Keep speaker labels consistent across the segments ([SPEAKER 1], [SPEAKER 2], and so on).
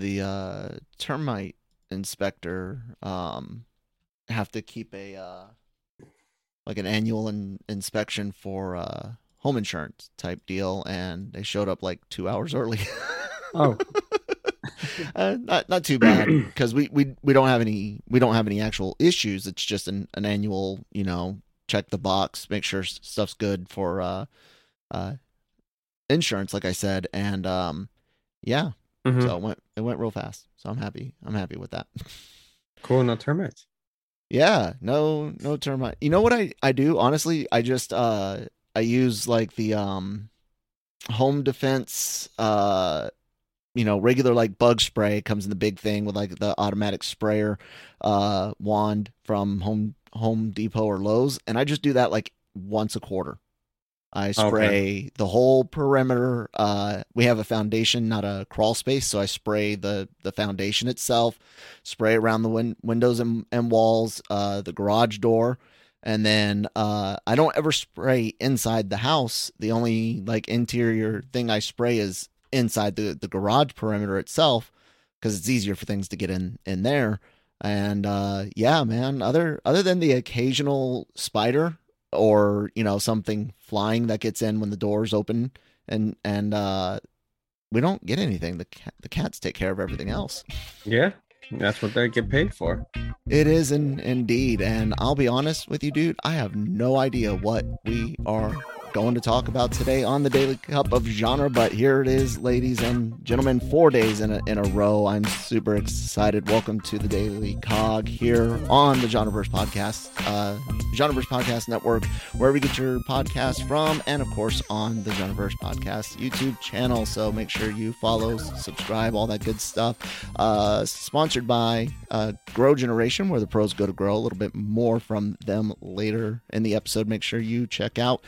[SPEAKER 1] The uh, termite inspector um, have to keep a uh, like an annual in- inspection for uh, home insurance type deal, and they showed up like two hours early.
[SPEAKER 2] Oh,
[SPEAKER 1] uh, not not too bad because we, we we don't have any we don't have any actual issues. It's just an, an annual, you know, check the box, make sure stuff's good for uh, uh, insurance, like I said, and um, yeah,
[SPEAKER 2] mhm.
[SPEAKER 1] so it went it went real fast. So I'm happy. I'm happy with that.
[SPEAKER 2] cool. No termites.
[SPEAKER 1] yeah, no no termite. You know what I I do honestly? I just uh I use like the um home defense uh you know regular like bug spray comes in the big thing with like the automatic sprayer uh wand from home home depot or lowes and i just do that like once a quarter i spray the whole perimeter uh we have a foundation not a crawl space so i spray the the foundation itself spray around the win- windows and, and walls uh the garage door and then uh i don't ever spray inside the house. The only like interior thing i spray is inside the the garage perimeter itself because it's easier for things to get in in there. And uh yeah man other other than the occasional spider or you know something flying that gets in when the doors open and and uh we don't get anything. The cat, the cats take care of everything else.
[SPEAKER 2] Yeah, that's what they get paid for.
[SPEAKER 1] it is in, indeed. And i'll be honest with you dude i have no idea what we are going to talk about today on the daily cup of genre but here it is ladies and gentlemen four days in a, in a row. I'm super excited. Welcome to the daily cog here on the genreverse podcast uh genreverse podcast network wherever you get your podcast from and of course on the genreverse podcast youtube channel. So make sure you follow subscribe all that good stuff. Uh sponsored by uh grow generation where the pros go to grow. A little bit more from them later in the episode. Make sure you check out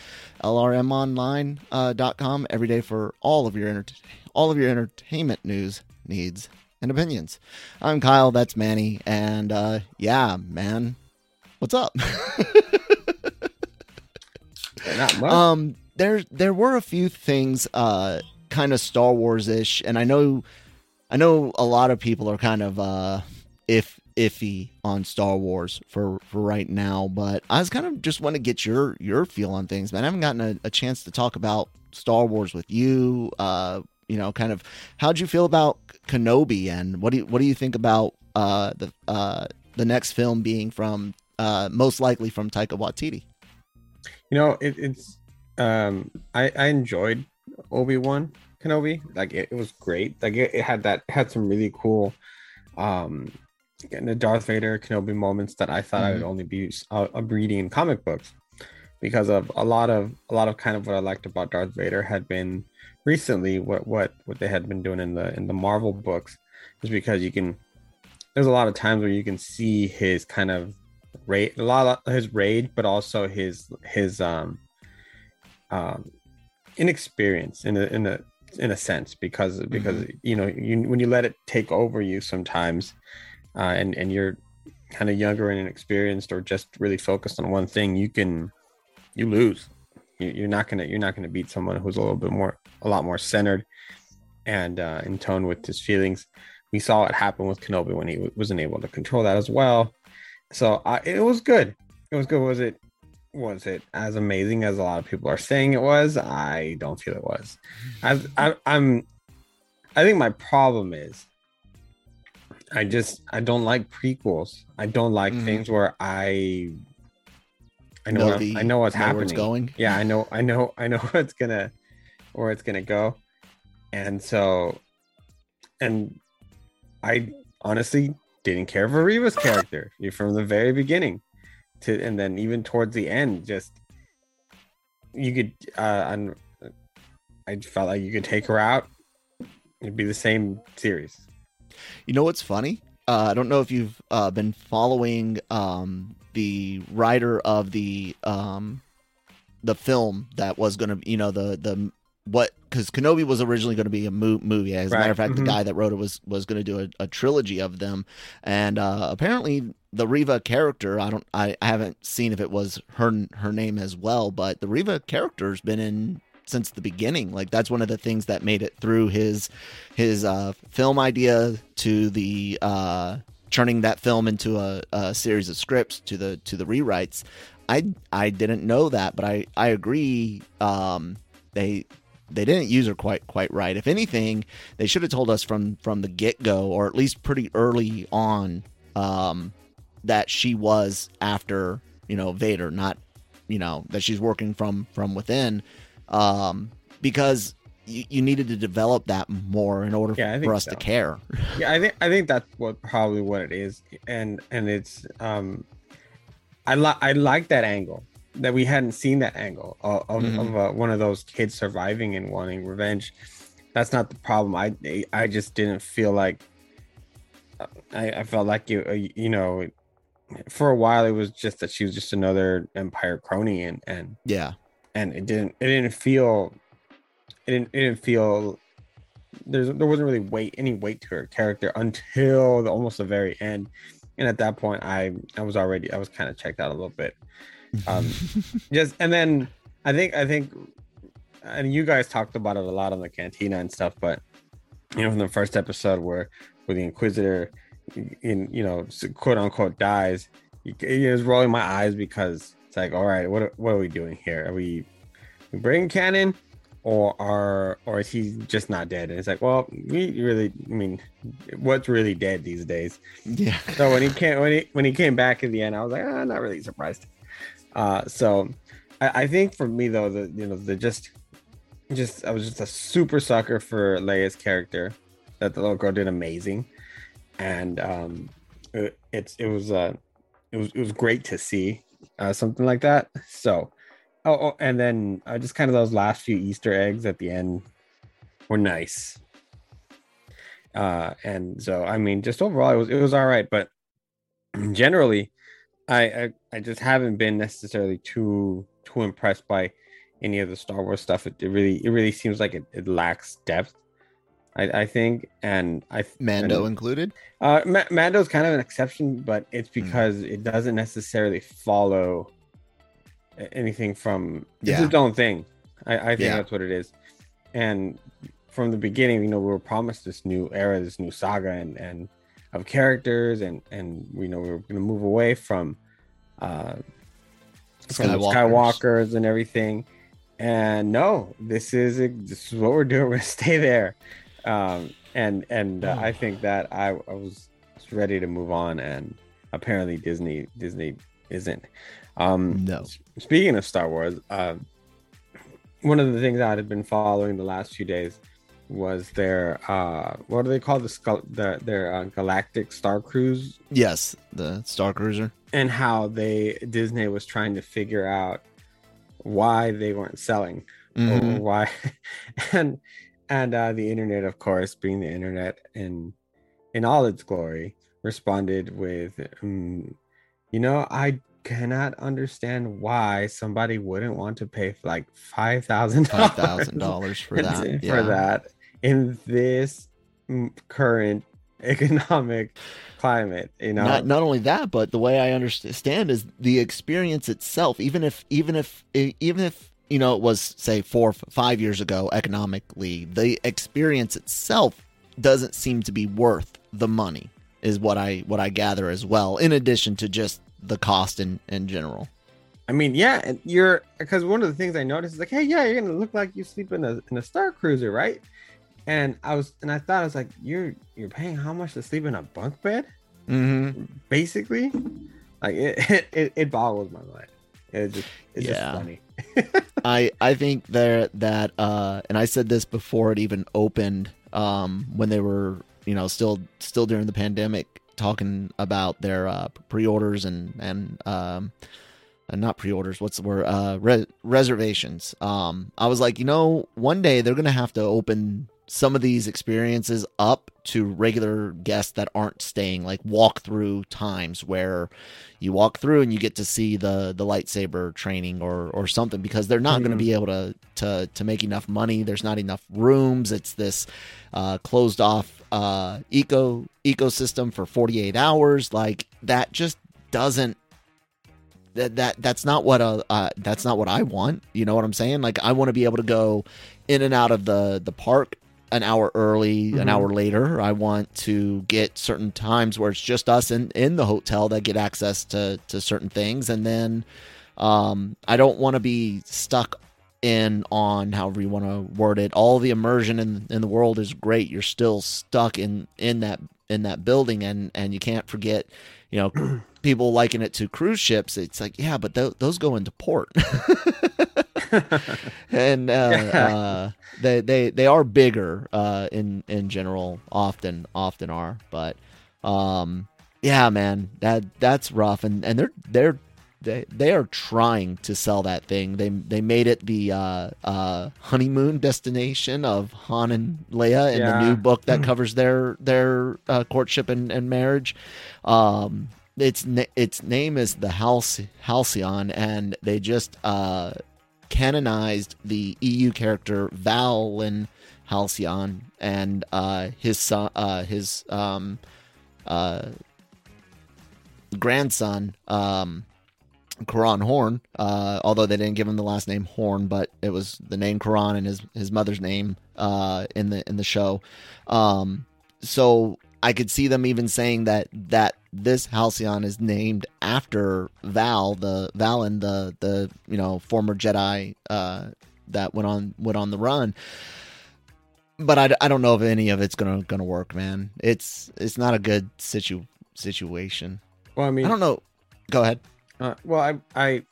[SPEAKER 1] lrmonline.com every day for all of your enter- all of your entertainment news needs and opinions i'm kyle that's manny and uh yeah man what's up
[SPEAKER 2] Not much.
[SPEAKER 1] um there there were a few things uh kind of star wars ish and i know i know a lot of people are kind of uh if iffy on star wars for for right now but i was kind of just want to get your your feel on things man i haven't gotten a, a chance to talk about star wars with you uh you know kind of how'd you feel about kenobi and what do you what do you think about uh the uh the next film being from uh most likely from taika waititi
[SPEAKER 2] you know, it, it's um, I I enjoyed Obi Wan Kenobi. Like it, it was great. Like it, it had that had some really cool, um, again, the Darth Vader Kenobi moments that I thought I would only be uh, reading in comic books, because of a lot of a lot of kind of what I liked about Darth Vader had been recently what what what they had been doing in the in the Marvel books, is because you can. There's a lot of times where you can see his kind of rage a lot of his rage but also his his um um inexperience in a in a in a sense because because you know you when you let it take over you sometimes uh and and you're kind of younger and inexperienced or just really focused on one thing you can you lose you, you're not gonna you're not gonna beat someone who's a little bit more a lot more centered and uh in tone with his feelings we saw it happen with kenobi when he w- wasn't able to control that as well so I, it was good. It was good. Was it? Was it as amazing as a lot of people are saying it was? I don't feel it was. As I, I'm, I think my problem is, I just I don't like prequels. I don't like
[SPEAKER 1] Mhm.
[SPEAKER 2] things where I, I know
[SPEAKER 1] Know the-
[SPEAKER 2] I know what's
[SPEAKER 1] know
[SPEAKER 2] happening.
[SPEAKER 1] it's going.
[SPEAKER 2] Yeah, I know, I know, I know what's gonna, where it's gonna go, and so, and I honestly didn't care for Reva's character from the very beginning, to and then even towards the end, just you could, uh, and I felt like you could take her out, it'd be the same series.
[SPEAKER 1] You know what's funny? Uh, I don't know if you've uh, been following um, the writer of the um, the film that was going to, you know, the the what because Kenobi was originally going to be a mo- movie. As a
[SPEAKER 2] Right,
[SPEAKER 1] matter of fact,
[SPEAKER 2] mhm.
[SPEAKER 1] the guy that wrote it was was going to do a, a trilogy of them, and uh, apparently the Reva character. I don't. I, I haven't seen if it was her her name as well, but the Reva character's been in since the beginning. Like that's one of the things that made it through his his uh, film idea to the uh, turning that film into a, a series of scripts to the to the rewrites. I I didn't know that, but I I agree. Um, they they didn't use her quite quite right. If anything, they should have told us from from the get go, or at least pretty early on, um, that she was after you know Vader, not you know that she's working from from within, um, because you, you needed to develop that more in order
[SPEAKER 2] Yeah,
[SPEAKER 1] for us
[SPEAKER 2] so.
[SPEAKER 1] to care.
[SPEAKER 2] yeah i think i think that's what probably what it is and and it's um i like i like that angle that we hadn't seen that angle of, of,
[SPEAKER 1] Mhm.
[SPEAKER 2] of uh, one of those kids surviving and wanting revenge that's not the problem i i just didn't feel like i, I felt like you uh, you know for a while it was just that she was just another empire crony and and
[SPEAKER 1] Yeah,
[SPEAKER 2] and it didn't it didn't feel it didn't it didn't feel there's there wasn't really weight any weight to her character until the, almost the very end. And at that point i i was already i was kind of checked out a little bit. Um just and then i think i think and you guys talked about it a lot on the cantina and stuff but you know from the first episode where where the inquisitor in you know quote unquote dies it was rolling my eyes because it's like all right what are, what are we doing here? Are we we bring canon or are or is he just not dead? And it's like well we really i mean what's really dead these days?
[SPEAKER 1] Yeah,
[SPEAKER 2] so when he came when he when he came back in the end i was like ah, not really surprised. Uh so I, I think for me though the you know the just just i was just a super sucker for leia's character. That the little girl did amazing. And um it, it's it was uh it was it was great to see uh something like that. So oh, oh and then uh, just kind of those last few easter eggs at the end were nice. Uh and so i mean just overall it was it was all right but generally I, I i just haven't been necessarily too too impressed by any of the star wars stuff. It, it really it really seems like it, it lacks depth i i think and i
[SPEAKER 1] Mando
[SPEAKER 2] and-
[SPEAKER 1] included.
[SPEAKER 2] uh, Ma- Mando's kind of an exception, but it's
[SPEAKER 1] Hmm.
[SPEAKER 2] because it doesn't necessarily follow anything from
[SPEAKER 1] Yeah.
[SPEAKER 2] its own thing. I, I think
[SPEAKER 1] Yeah.
[SPEAKER 2] that's what it is. And from the beginning, you know, we were promised this new era, this new saga, and and of characters, and and you know, we were going to move away from uh from
[SPEAKER 1] Skywalkers.
[SPEAKER 2] Skywalkers and everything. And no, this is this is what we're doing. We're gonna stay there. Um, and and uh,
[SPEAKER 1] Hmm.
[SPEAKER 2] I think that I, I was ready to move on, and apparently Disney Disney isn't. Um,
[SPEAKER 1] No.
[SPEAKER 2] Speaking of Star Wars, uh, one of the things I had been following the last few days was their uh, what do they call the, the their uh, Galactic Star Cruise
[SPEAKER 1] Yes, the Star Cruiser.
[SPEAKER 2] and how they Disney was trying to figure out why they weren't selling
[SPEAKER 1] Mhm.
[SPEAKER 2] or why and and uh, the internet of course being the internet in in all its glory responded with um, you know i cannot understand why somebody wouldn't want to pay like five thousand
[SPEAKER 1] dollars for that.
[SPEAKER 2] for
[SPEAKER 1] yeah.
[SPEAKER 2] that in this mm, current economic climate you know
[SPEAKER 1] Not not only that, but the way I understand is the experience itself. Even if even if even if you know it was say four five years ago economically, the experience itself doesn't seem to be worth the money. Is what I what I gather as well. In addition to just the cost in in general.
[SPEAKER 2] I mean, yeah, and you're because one of the things I noticed is like, hey, yeah, you're gonna look like you sleep in a in a Star Cruiser, right? And I was and I thought I was like, you're you're paying how much to sleep in a bunk bed,
[SPEAKER 1] Mm-hmm.
[SPEAKER 2] basically? Like it it, it, it boggles my mind. It's just it's
[SPEAKER 1] Yeah.
[SPEAKER 2] just funny.
[SPEAKER 1] I I think there that uh and I said this before it even opened um when they were you know still still during the pandemic talking about their uh pre-orders and and um uh, not pre-orders what's the word uh re- reservations. Um I was like you know one day they're to have to open some of these experiences up to regular guests that aren't staying, like walk-through times where you walk through and you get to see the the lightsaber training or or something because they're not going to be able to to to make enough money. There's not enough rooms. It's this uh, closed off uh, eco ecosystem for 48 hours. Like that just doesn't that that that's not what uh, uh that's not what I want. You know what I'm saying? Like I want to be able to go in and out of the the park an hour early, mm-hmm. an hour later. I want to get certain times where it's just us in in the hotel that get access to to certain things, and then um, I don't want to be stuck in on however you want to word it. All the immersion in in the world is great. You're still stuck in in that in that building, and and you can't forget, you know. people liken it to cruise ships. It's like, yeah, but th- those go into port. and uh, uh, they they they are bigger uh, in in general. Often often are, but um, yeah, man, that that's rough. And and they're they're they they are trying to sell that thing. They they made it the uh, uh, honeymoon destination of Han and Leia in yeah. the new book that covers their their uh, courtship and, and marriage. Um, its its name is the Halcyon, and they just uh, canonized the EU character Valin Halcyon and uh, his son, uh, his um, uh, grandson, um, Horn. Uh, although they didn't give him the last name Horn, but it was the name Corran and his his mother's name uh, in the in the show. Um, so I could see them even saying that that this Halcyon is named after Val, the Valin, the the you know former Jedi uh, that went on went on the run. But I, I don't know if any of it's gonna gonna work, man. It's it's not a good situ situation.
[SPEAKER 2] Well, I mean,
[SPEAKER 1] I don't know. Go ahead.
[SPEAKER 2] Uh, well, I I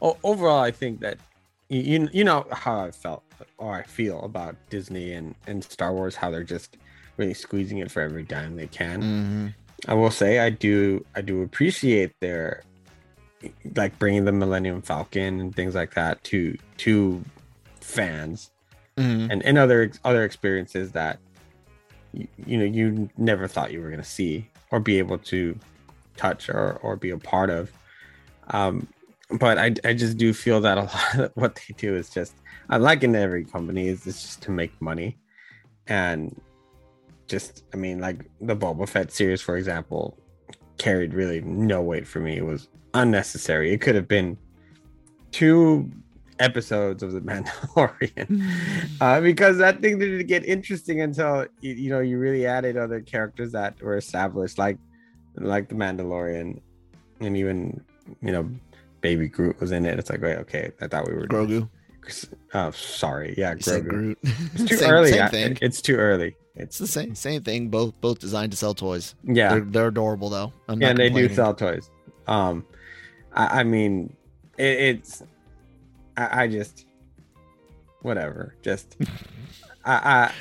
[SPEAKER 2] overall I think that you you know how I felt or I feel about Disney and and Star Wars, how they're just really squeezing it for every dime they can.
[SPEAKER 1] Mm-hmm.
[SPEAKER 2] I will say I do I do appreciate their like bringing the Millennium Falcon and things like that to to fans
[SPEAKER 1] mm-hmm.
[SPEAKER 2] and and other other experiences that you, you know you never thought you were going to see or be able to touch or or be a part of. Um, but I, I just do feel that a lot of what they do is just I like in every company is it's just to make money and just I mean, like the Boba Fett series, for example, carried really no weight for me. It was unnecessary. It could have been two episodes of the Mandalorian uh, because that thing didn't get interesting until you, you, know you really added other characters that were established, like like the Mandalorian, and even you know Baby Groot was in it. It's like, wait, okay, I thought we were
[SPEAKER 1] Grogu.
[SPEAKER 2] Oh, sorry. Yeah,
[SPEAKER 1] Grogu.
[SPEAKER 2] It's too same, early. Same thing. It's too early.
[SPEAKER 1] It's the same same thing. Both both designed to sell toys.
[SPEAKER 2] Yeah,
[SPEAKER 1] they're, they're adorable though.
[SPEAKER 2] I'm yeah, and they do sell toys. Um, I, I mean, it, it's I, I just whatever. Just I, I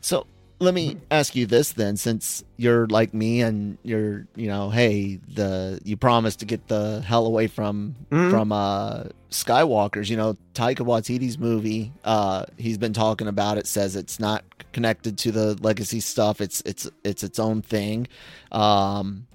[SPEAKER 1] so let me ask you this then since you're like me and you're you know hey the you promised to get the hell away from mm-hmm. from uh skywalkers. You know taika waititi's movie uh he's been talking about it says it's not connected to the legacy stuff. It's it's it's its own thing. Um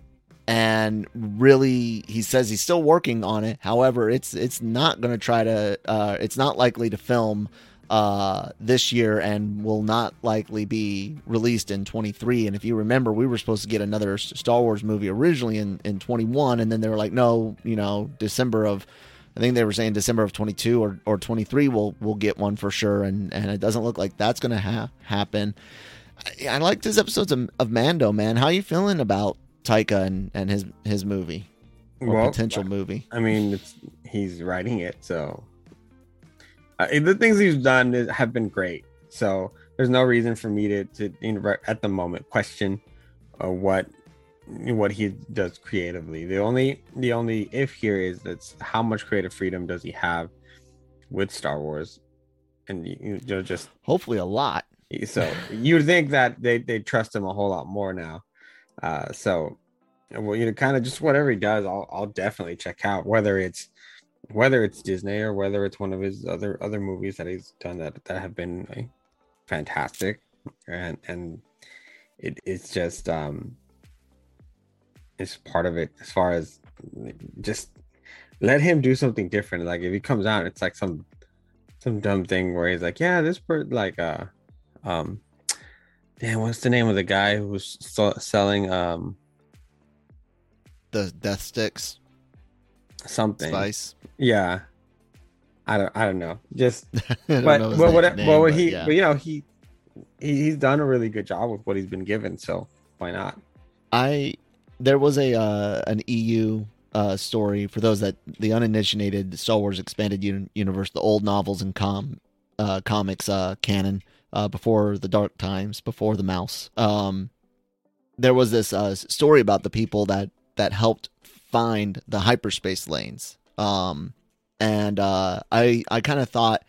[SPEAKER 1] and really he says he's still working on it. However it's it's not going to try to uh it's not likely to film uh, this year and will not likely be released in 23. And if you remember, we were supposed to get another Star Wars movie originally in, in 21, and then they were like, no, you know, December of, I think they were saying December of 22 or, or 23, we'll, we'll get one for sure. And, and it doesn't look like that's going to ha- happen. I, I liked his episodes of, of Mando, man. How you feeling about Taika and, and his, his movie or well, potential movie?
[SPEAKER 2] I mean, he's writing it, so uh, the things he's done have been great. So there's no reason for me to, to you know, at the moment question uh, what what he does creatively. The only the only if here is that's how much creative freedom does he have with Star Wars, and you know just
[SPEAKER 1] hopefully a lot.
[SPEAKER 2] So you'd think that they they trust him a whole lot more now. Uh, so well, you know, kind of just whatever he does, I'll I'll definitely check out whether it's whether it's Disney or whether it's one of his other other movies that he's done that that have been like, fantastic. and and it, it's just um it's part of it as far as just let him do something different like if he comes out it's like some some dumb thing where he's like yeah this per like uh um damn what's the name of the guy who's selling um
[SPEAKER 1] the death sticks
[SPEAKER 2] something.
[SPEAKER 1] Spice.
[SPEAKER 2] Yeah. I don't i don't know. Just
[SPEAKER 1] but
[SPEAKER 2] but but what name, but what he yeah. but you know he, he he's done a really good job with what he's been given so why not?
[SPEAKER 1] I there was a uh, an EU uh, story for those that the uninitiated Star Wars expanded un- universe, the old novels and com uh, comics uh, canon uh, before the Dark Times, before the Mouse. Um, there was this uh, story about the people that that helped find the hyperspace lanes. Um, and uh, I I kind of thought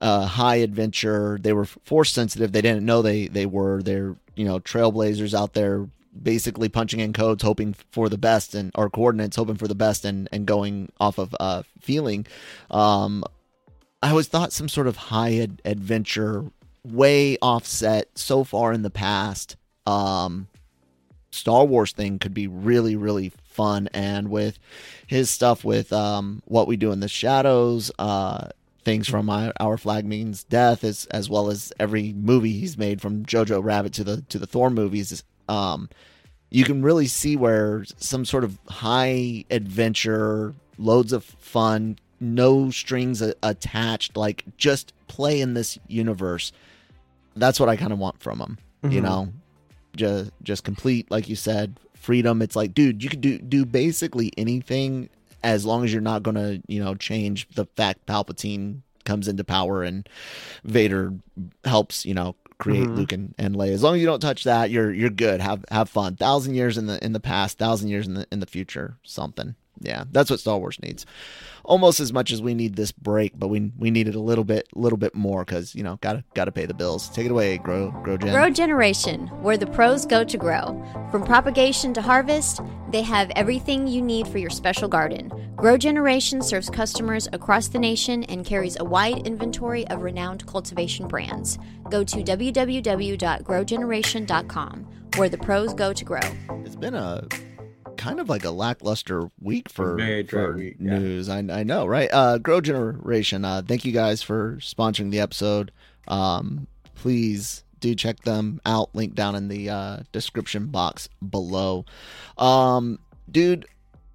[SPEAKER 1] uh, high adventure. They were force sensitive. They didn't know they they were. They're you know trailblazers out there basically punching in codes, hoping for the best, and or coordinates, hoping for the best, and and going off of uh, feeling. Um, I always thought some sort of high ad- adventure, way offset, so far in the past. Um, Star Wars thing could be really, really fun, and with his stuff with um, what we do in the shadows, uh, things from our, our flag means death, as as well as every movie he's made from Jojo Rabbit to the to the Thor movies um, you can really see where some sort of high adventure, loads of fun, no strings a- attached, like just play in this universe. That's what I kind of want from him, Mm-hmm. You know, just just complete, like you said, freedom. It's like, dude, you could do do basically anything as long as you're not going to, you know, change the fact Palpatine comes into power and Vader helps, you know, create mm-hmm. Luke and, and Leia. As long as you don't touch that, you're you're good. Have have fun. Thousand years in the in the past, thousand years in the in the future, something. Yeah, that's what Star Wars needs. Almost as much as we need this break, but we we need it a little bit little bit more because you know gotta gotta pay the bills. Take it away, grow grow gen.
[SPEAKER 3] Grow generation, where the pros go to grow. From propagation to harvest, they have everything you need for your special garden. Grow Generation serves customers across the nation and carries a wide inventory of renowned cultivation brands. Go to www.growgeneration.com, where the pros go to grow.
[SPEAKER 1] It's been a kind of like a lackluster week for, for week, news. Yeah. I, I know, right? Uh, Grow Generation. Uh, thank you guys for sponsoring the episode. Um, please do check them out. Link down in the uh, description box below. Um, dude,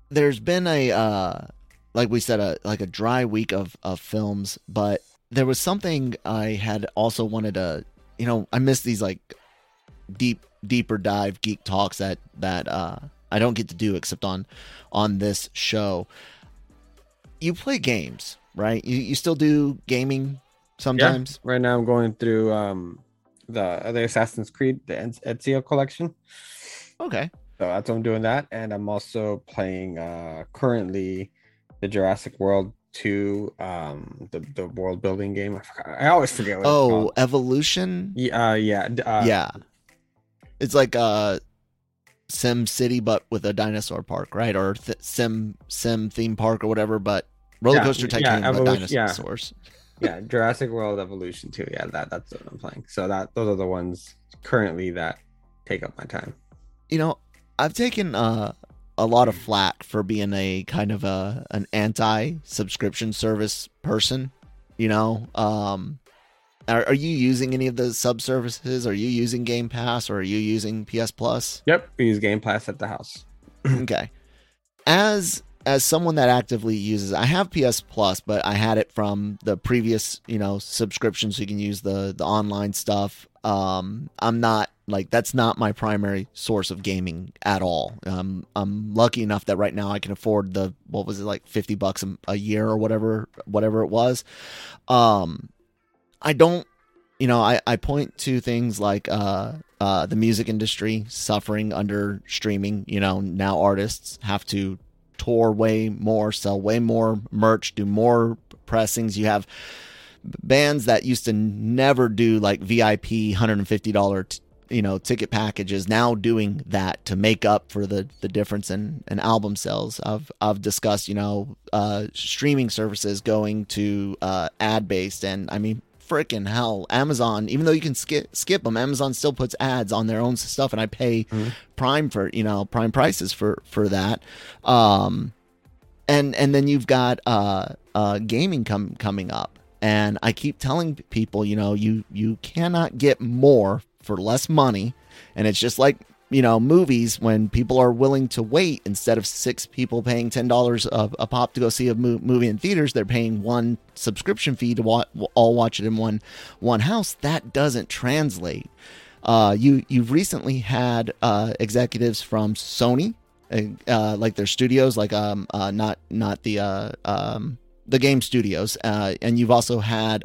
[SPEAKER 1] there's been a uh, like we said, a like a dry week of of films, but there was something I had also wanted to. You know, I miss these like deep deeper dive geek talks that that uh I don't get to do except on on this show. You play games, right? You you still do gaming sometimes.
[SPEAKER 2] Yeah. Right now, I'm going through um the the Assassin's Creed the Ezio collection.
[SPEAKER 1] Okay.
[SPEAKER 2] So that's I'm doing that, and I'm also playing uh currently the Jurassic World 2 um the the world building game. I, I always forget.
[SPEAKER 1] oh, Evolution.
[SPEAKER 2] Yeah, uh, yeah, uh,
[SPEAKER 1] yeah. It's like uh Sim City, but with a dinosaur park, right? Or th- Sim Sim theme park or whatever, but roller coaster yeah, tycoon, yeah, but dinosaurs.
[SPEAKER 2] Yeah. yeah, Jurassic World Evolution too. Yeah, that that's what I'm playing. So that those are the ones currently that take up my time.
[SPEAKER 1] You know, I've taken uh, a lot of flack for being a kind of a an anti subscription service person. You know, um, are, are you using any of the sub services? Are you using Game Pass or are you using PS Plus?
[SPEAKER 2] Yep, we use Game Pass at the house.
[SPEAKER 1] okay. As as someone that actively uses I have PS Plus, but I had it from the previous, you know, subscription so you can use the the online stuff. Um I'm not like that's not my primary source of gaming at all. Um I'm lucky enough that right now I can afford the what was it like 50 bucks a, a year or whatever whatever it was. Um I don't, you know, I, I point to things like uh, uh, the music industry suffering under streaming. You know, now artists have to tour way more, sell way more merch, do more pressings. You have bands that used to never do like VIP $150 t- you know ticket packages now doing that to make up for the the difference in, in album sales i've i've discussed you know uh streaming services going to uh ad based and i mean freaking hell, Amazon, even though you can skip skip them, Amazon still puts ads on their own stuff, and I pay
[SPEAKER 2] Mhm.
[SPEAKER 1] Prime for you know Prime prices for for that. Um, and and then you've got uh uh gaming come coming up, and I keep telling people, you know, you you cannot get more for less money, and it's just like you know movies when people are willing to wait instead of six people paying ten dollars a, pop to go see a mo- movie in theaters they're paying one subscription fee to wa- all watch it in one one house. That doesn't translate. Uh, you you've recently had uh, executives from Sony uh, like their studios like um uh, not not the uh, um the game studios uh, and you've also had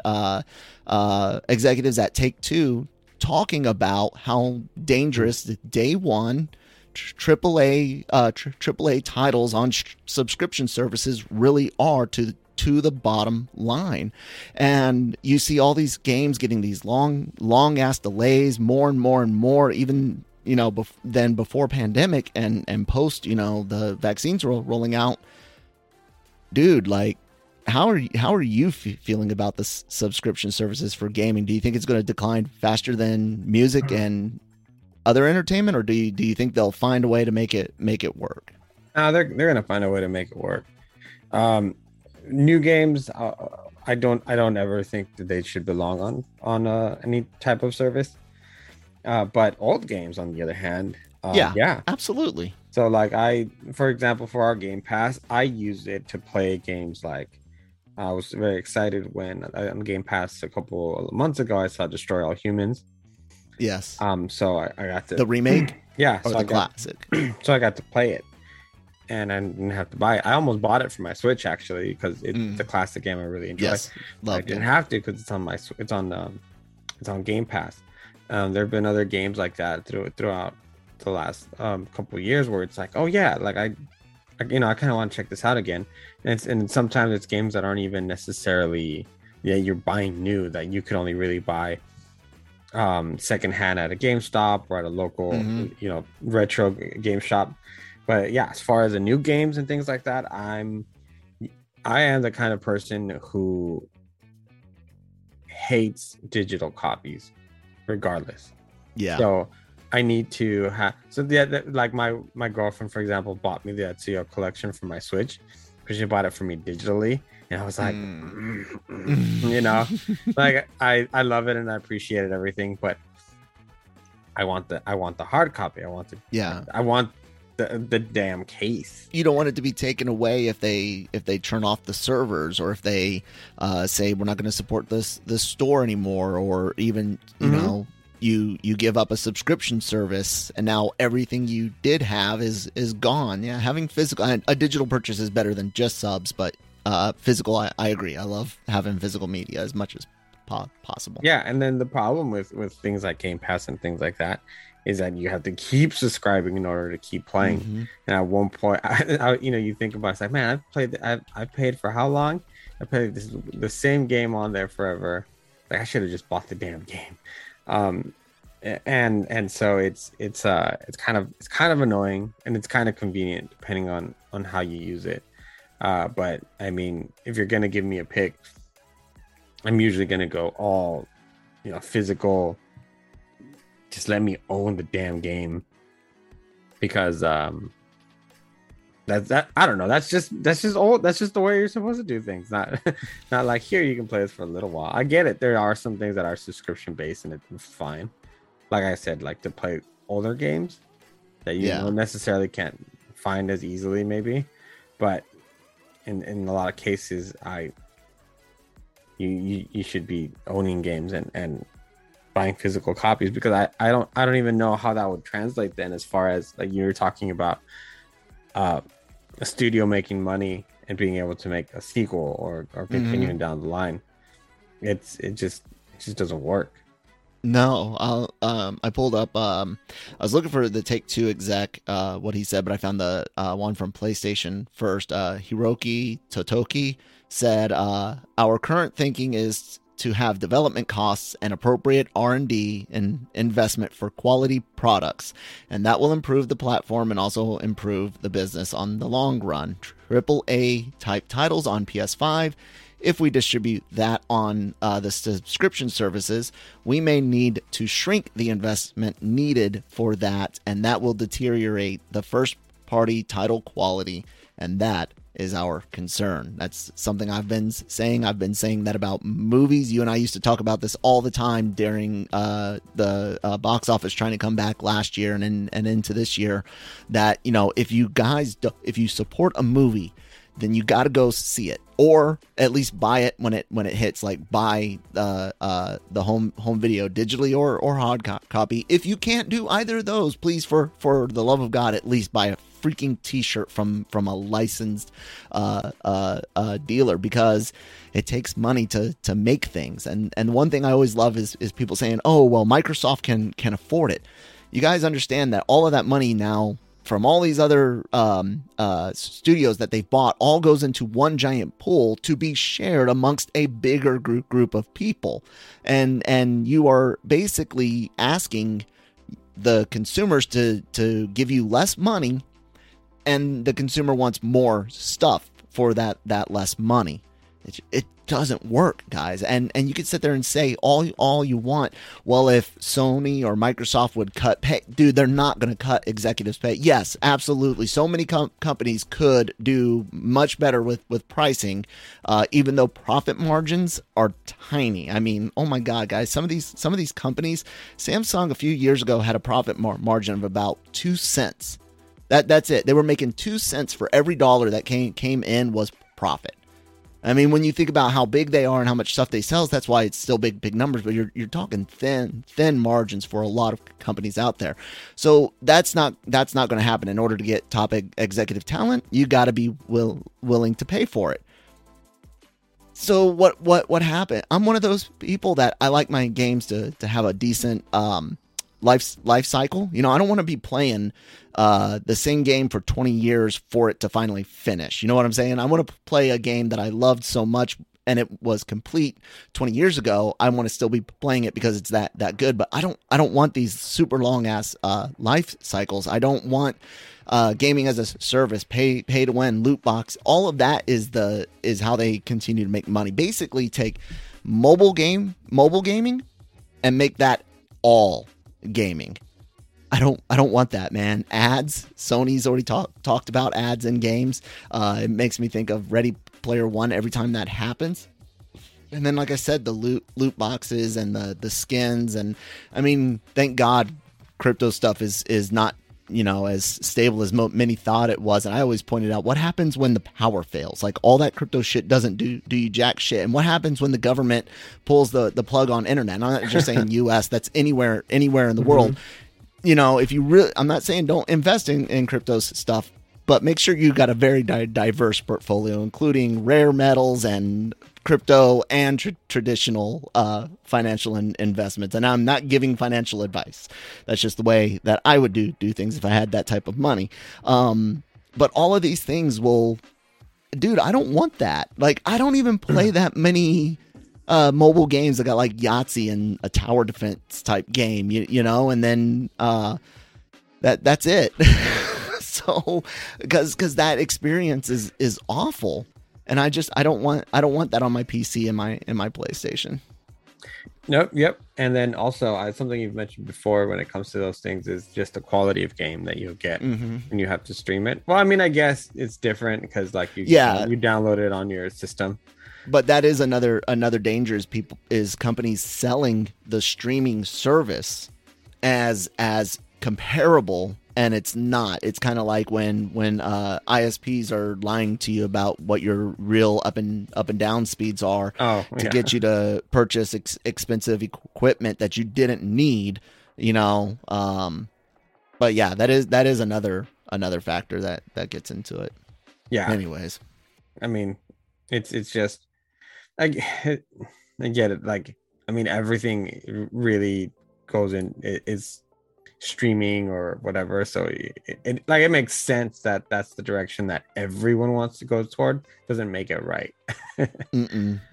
[SPEAKER 1] executives at Take Two talking about how dangerous the day one AAA uh, triple A titles on sh- subscription services really are to to the bottom line, and you see all these games getting these long long ass delays, more and more and more, even you know bef- than before pandemic and and post you know the vaccines ro- rolling out. Dude, like how are you, how are you f- feeling about the s- subscription services for gaming? Do you think it's going to decline faster than music and other entertainment, or do you do you think they'll find a way to make it make it work?
[SPEAKER 2] No, they're they're gonna find a way to make it work. Um, new games, uh, I don't I don't ever think that they should belong on on uh, any type of service. Uh, but old games, on the other hand, uh,
[SPEAKER 1] Yeah.
[SPEAKER 2] yeah.
[SPEAKER 1] Absolutely.
[SPEAKER 2] So like I, for example, for our Game Pass, I use it to play games like. I was very excited when uh, on Game Pass a couple of months ago I saw Destroy All Humans.
[SPEAKER 1] Yes.
[SPEAKER 2] Um, so I, I got to
[SPEAKER 1] the remake
[SPEAKER 2] yeah,
[SPEAKER 1] or
[SPEAKER 2] so
[SPEAKER 1] the
[SPEAKER 2] I got,
[SPEAKER 1] classic?
[SPEAKER 2] so I got to play it, and I didn't have to buy it. I almost bought it for my Switch actually because it's
[SPEAKER 1] Mm.
[SPEAKER 2] a classic game I really enjoy.
[SPEAKER 1] Yes.
[SPEAKER 2] I didn't
[SPEAKER 1] it.
[SPEAKER 2] have to because it's on my it's on um, it's on Game Pass. Um, there have been other games like that through throughout the last um couple of years where it's like, oh yeah, like I you know, I kind of want to check this out again. And it's and sometimes it's games that aren't even necessarily yeah you're buying new that you could only really buy um secondhand at a GameStop or at a local
[SPEAKER 1] Mhm.
[SPEAKER 2] you know retro game shop. But yeah, as far as the new games and things like that, I'm I am the kind of person who hates digital copies regardless.
[SPEAKER 1] Yeah.
[SPEAKER 2] So I need to have so the, the like my my girlfriend for example bought me the Ezio collection for my Switch because she bought it for me digitally and I was like
[SPEAKER 1] Mm.
[SPEAKER 2] you know like I I love it and I appreciate it everything but I want the I want the hard copy I want the
[SPEAKER 1] yeah.
[SPEAKER 2] I want the the damn case
[SPEAKER 1] You don't want it to be taken away if they if they turn off the servers or if they uh, say we're not going to support this this store anymore or even you
[SPEAKER 2] Mhm.
[SPEAKER 1] know you you give up a subscription service and now everything you did have is is gone. Yeah, having physical a digital purchase is better than just subs, but uh, physical I, I agree. I love having physical media as much as po- possible.
[SPEAKER 2] Yeah, and then the problem with with things like Game Pass and things like that is that you have to keep subscribing in order to keep playing.
[SPEAKER 1] Mhm.
[SPEAKER 2] And at one point, I, I, you know, you think about it, it's like, man, I've played, I've, I've paid for how long? I played this the same game on there forever. Like I should have just bought the damn game. Um, and and so it's it's uh it's kind of it's kind of annoying and it's kind of convenient depending on on how you use it. Uh, but I mean, if you're gonna give me a pick, I'm usually gonna go all, you know, physical. Just let me own the damn game, because um, that's that. I don't know. That's just that's just old. That's just the way you're supposed to do things. Not not like here you can play this for a little while. I get it. There are some things that are subscription based and it's fine. Like I said, like to play older games that you
[SPEAKER 1] Yeah.
[SPEAKER 2] don't necessarily can't find as easily, maybe. But in in a lot of cases, I you you, you should be owning games and and buying physical copies because I, I don't I don't even know how that would translate then as far as like you were talking about uh a studio making money and being able to make a sequel or or continuing down the line. It's it just it just doesn't work.
[SPEAKER 1] No, I'll, um, I pulled up. Um, I was looking for the Take Two exec, uh, what he said, but I found the uh, one from PlayStation first. Uh, Hiroki Totoki said, uh, "Our current thinking is to have development costs and appropriate R and D and investment for quality products, and that will improve the platform and also improve the business on the long run. Triple A type titles on PS5." if we distribute that on uh, the subscription services, we may need to shrink the investment needed for that, and that will deteriorate the first party title quality, and that is our concern. That's something I've been saying. I've been saying that about movies. You and I used to talk about this all the time during uh, the uh, box office trying to come back last year and in, and into this year. That you know, if you guys, do, if you support a movie, then you got to go see it, or at least buy it when it when it hits. Like buy uh, uh, the home home video digitally or or hard copy. If you can't do either of those, please for for the love of God, at least buy a freaking t-shirt from from a licensed uh, uh, uh, dealer because it takes money to to make things. And and one thing I always love is is people saying, "Oh, well, Microsoft can can afford it." You guys understand that all of that money now from all these other um, uh, studios that they've bought all goes into one giant pool to be shared amongst a bigger group group of people, and and you are basically asking the consumers to to give you less money and the consumer wants more stuff for that that less money. It, it doesn't work, guys. And and you can sit there and say all all you want. Well, if Sony or Microsoft would cut pay, dude, they're not going to cut executives' pay. Yes, absolutely. So many com- companies could do much better with with pricing, uh, even though profit margins are tiny. I mean, oh my god, guys, some of these some of these companies, Samsung a few years ago had a profit mar- margin of about two cents. That that's it. They were making two cents for every dollar that came came in was profit. I mean, when you think about how big they are and how much stuff they sell, that's why it's still big, big numbers. But you're you're talking thin, thin margins for a lot of companies out there. So that's not that's not going to happen. In order to get top executive talent, you got to be will willing to pay for it. So what what what happened? I'm one of those people that I like my games to to have a decent um life life cycle. You know, I don't want to be playing uh, the same game for 20 years for it to finally finish. You know what I'm saying? I want to play a game that I loved so much and it was complete 20 years ago. I want to still be playing it because it's that that good. But I don't I don't want these super long ass uh, life cycles. I don't want uh, gaming as a service, pay pay to win, loot box. All of that is the is how they continue to make money. Basically, take mobile game mobile gaming and make that all gaming. I don't I don't want that, man. Ads. Sony's already talked talked about ads in games. Uh, it makes me think of Ready Player One every time that happens. And then, like I said, the loot loot boxes and the the skins, and I mean, thank God, crypto stuff is is not you know as stable as mo- many thought it was. And i always pointed out what happens when the power fails? Like all that crypto shit doesn't do do you jack shit? And what happens when the government pulls the the plug on internet? And i'm not just saying us that's anywhere anywhere in the mm-hmm. world you know if you really i'm not saying don't invest in, in crypto stuff but make sure you got a very di- diverse portfolio including rare metals and crypto and tr- traditional uh, financial in- investments. And I'm not giving financial advice. That's just the way that I would do do things if I had that type of money. Um, but all of these things will, dude. I don't want that. Like I don't even play that many uh, mobile games that got like Yahtzee and a tower defense type game. You you know, and then uh, that that's it. so because because that experience is is awful and I just I don't want I don't want that on my PC and my in my PlayStation.
[SPEAKER 2] Nope. Yep. And then also, uh, something you've mentioned before when it comes to those things is just the quality of game that you get mm-hmm. when you have to stream it. Well, I mean, I guess it's different because like you
[SPEAKER 1] yeah
[SPEAKER 2] you download it on your system.
[SPEAKER 1] But that is another another danger is people is companies selling the streaming service as as comparable and it's not. It's kind of like when when uh, ISPs are lying to you about what your real up and up and down speeds are
[SPEAKER 2] oh,
[SPEAKER 1] to get you to purchase ex- expensive equipment that you didn't need. You know, um, but yeah, that is that is another another factor that that gets into it.
[SPEAKER 2] Yeah.
[SPEAKER 1] Anyways,
[SPEAKER 2] I mean, it's it's just I I get it. Like, I mean, everything really goes in. It, it's streaming or whatever. So it, it, like it makes sense that that's the direction that everyone wants to go toward. Doesn't make it right.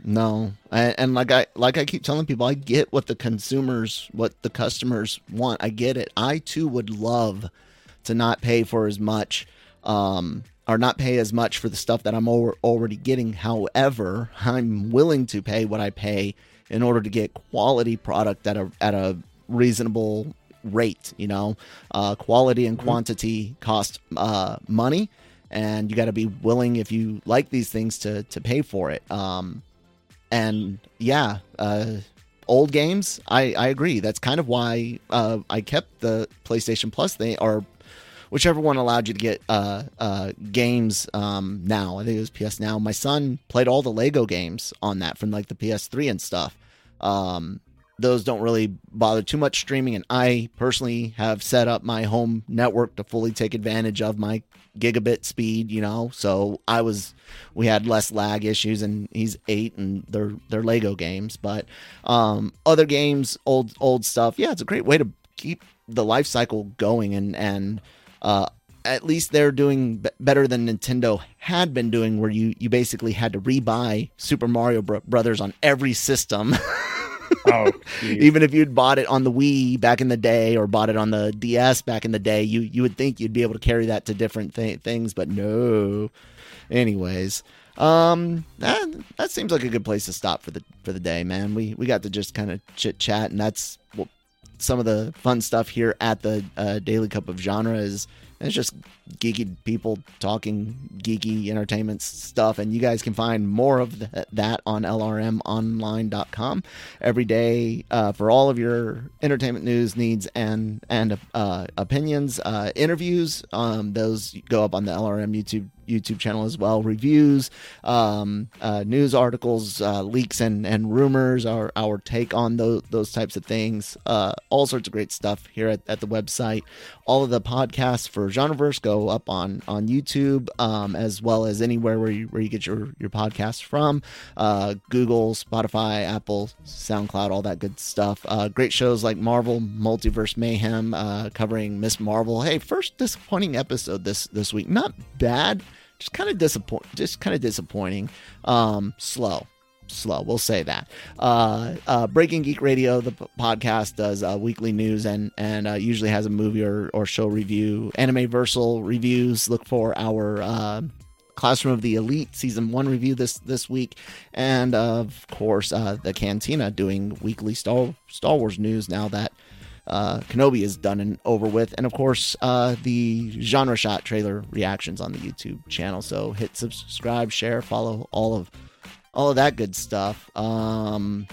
[SPEAKER 1] No. And, and like i like i keep telling people i get what the consumers what the customers want. I get it. I too would love to not pay for as much um or not pay as much for the stuff that I'm al- already getting. However, I'm willing to pay what I pay in order to get quality product at a at a reasonable rate. You know, uh, quality and quantity cost uh, money, and you got to be willing if you like these things to to pay for it. Um, and yeah, uh, old games, I I agree. That's kind of why uh, I kept the PlayStation Plus thing or whichever one allowed you to get uh, uh, games um, now. I think it was PS Now. My son played all the Lego games on that from like the PS3 and stuff. Um, those don't really bother too much streaming, and I personally have set up my home network to fully take advantage of my gigabit speed. You know, so I was we had less lag issues, and he's eight, and they're they're Lego games, but um, other games, old old stuff. Yeah, it's a great way to keep the life cycle going, and and uh, at least they're doing b- better than Nintendo had been doing, where you you basically had to rebuy Super Mario Bro- Brothers on every system.
[SPEAKER 2] Oh.
[SPEAKER 1] Even if you'd bought it on the Wii back in the day or bought it on the DS back in the day, you you would think you'd be able to carry that to different th- things, but no. Anyways, um, that that seems like a good place to stop for the for the day, man. We we got to just kind of chit chat, and that's what some of the fun stuff here at the uh, Daily Cup of Genre is. It's just geeky people talking geeky entertainment stuff, and you guys can find more of th- that on lrmonline.com every day uh, for all of your entertainment news needs and and uh, opinions, uh, interviews. Um, those go up on the LRM YouTube YouTube channel as well. Reviews, um, uh, news articles, uh, leaks, and and rumors. Our our take on those those types of things. Uh, all sorts of great stuff here at, at the website. All of the podcasts for Genreverse go up on on YouTube um, as well as anywhere where you where you get your your podcasts from. Uh, Google, Spotify, Apple, SoundCloud, all that good stuff. Uh, great shows like Marvel Multiverse Mayhem uh, covering Miss Marvel. Hey, first disappointing episode this this week. Not bad just kind of disappoint just kind of disappointing um slow slow. We'll say that. Uh, uh breaking geek radio the p- podcast does uh, weekly news and and uh, usually has a movie or, or show review anime versal reviews. Look for our uh, classroom of the elite season one review this this week. And of course uh, the cantina doing weekly star star wars news now that uh, Kenobi is done and over with, and of course uh, the genre shot trailer reactions on the YouTube channel. So hit subscribe, share, follow all of all of that good stuff. Um,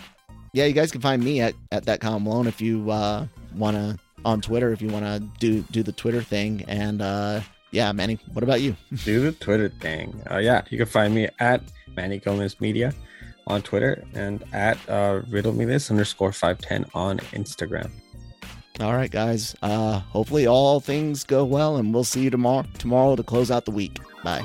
[SPEAKER 1] yeah, you guys can find me at at that column alone if you uh, wanna on Twitter if you wanna do do the Twitter thing. And uh, yeah, Manny, what about you?
[SPEAKER 2] do the Twitter thing. Uh, yeah, you can find me at Manny Gomez Media on Twitter and at uh, riddle me this underscore 510 on Instagram.
[SPEAKER 1] All right, guys. Uh, hopefully all things go well, and we'll see you tomorrow tomorrow to close out the week. Bye.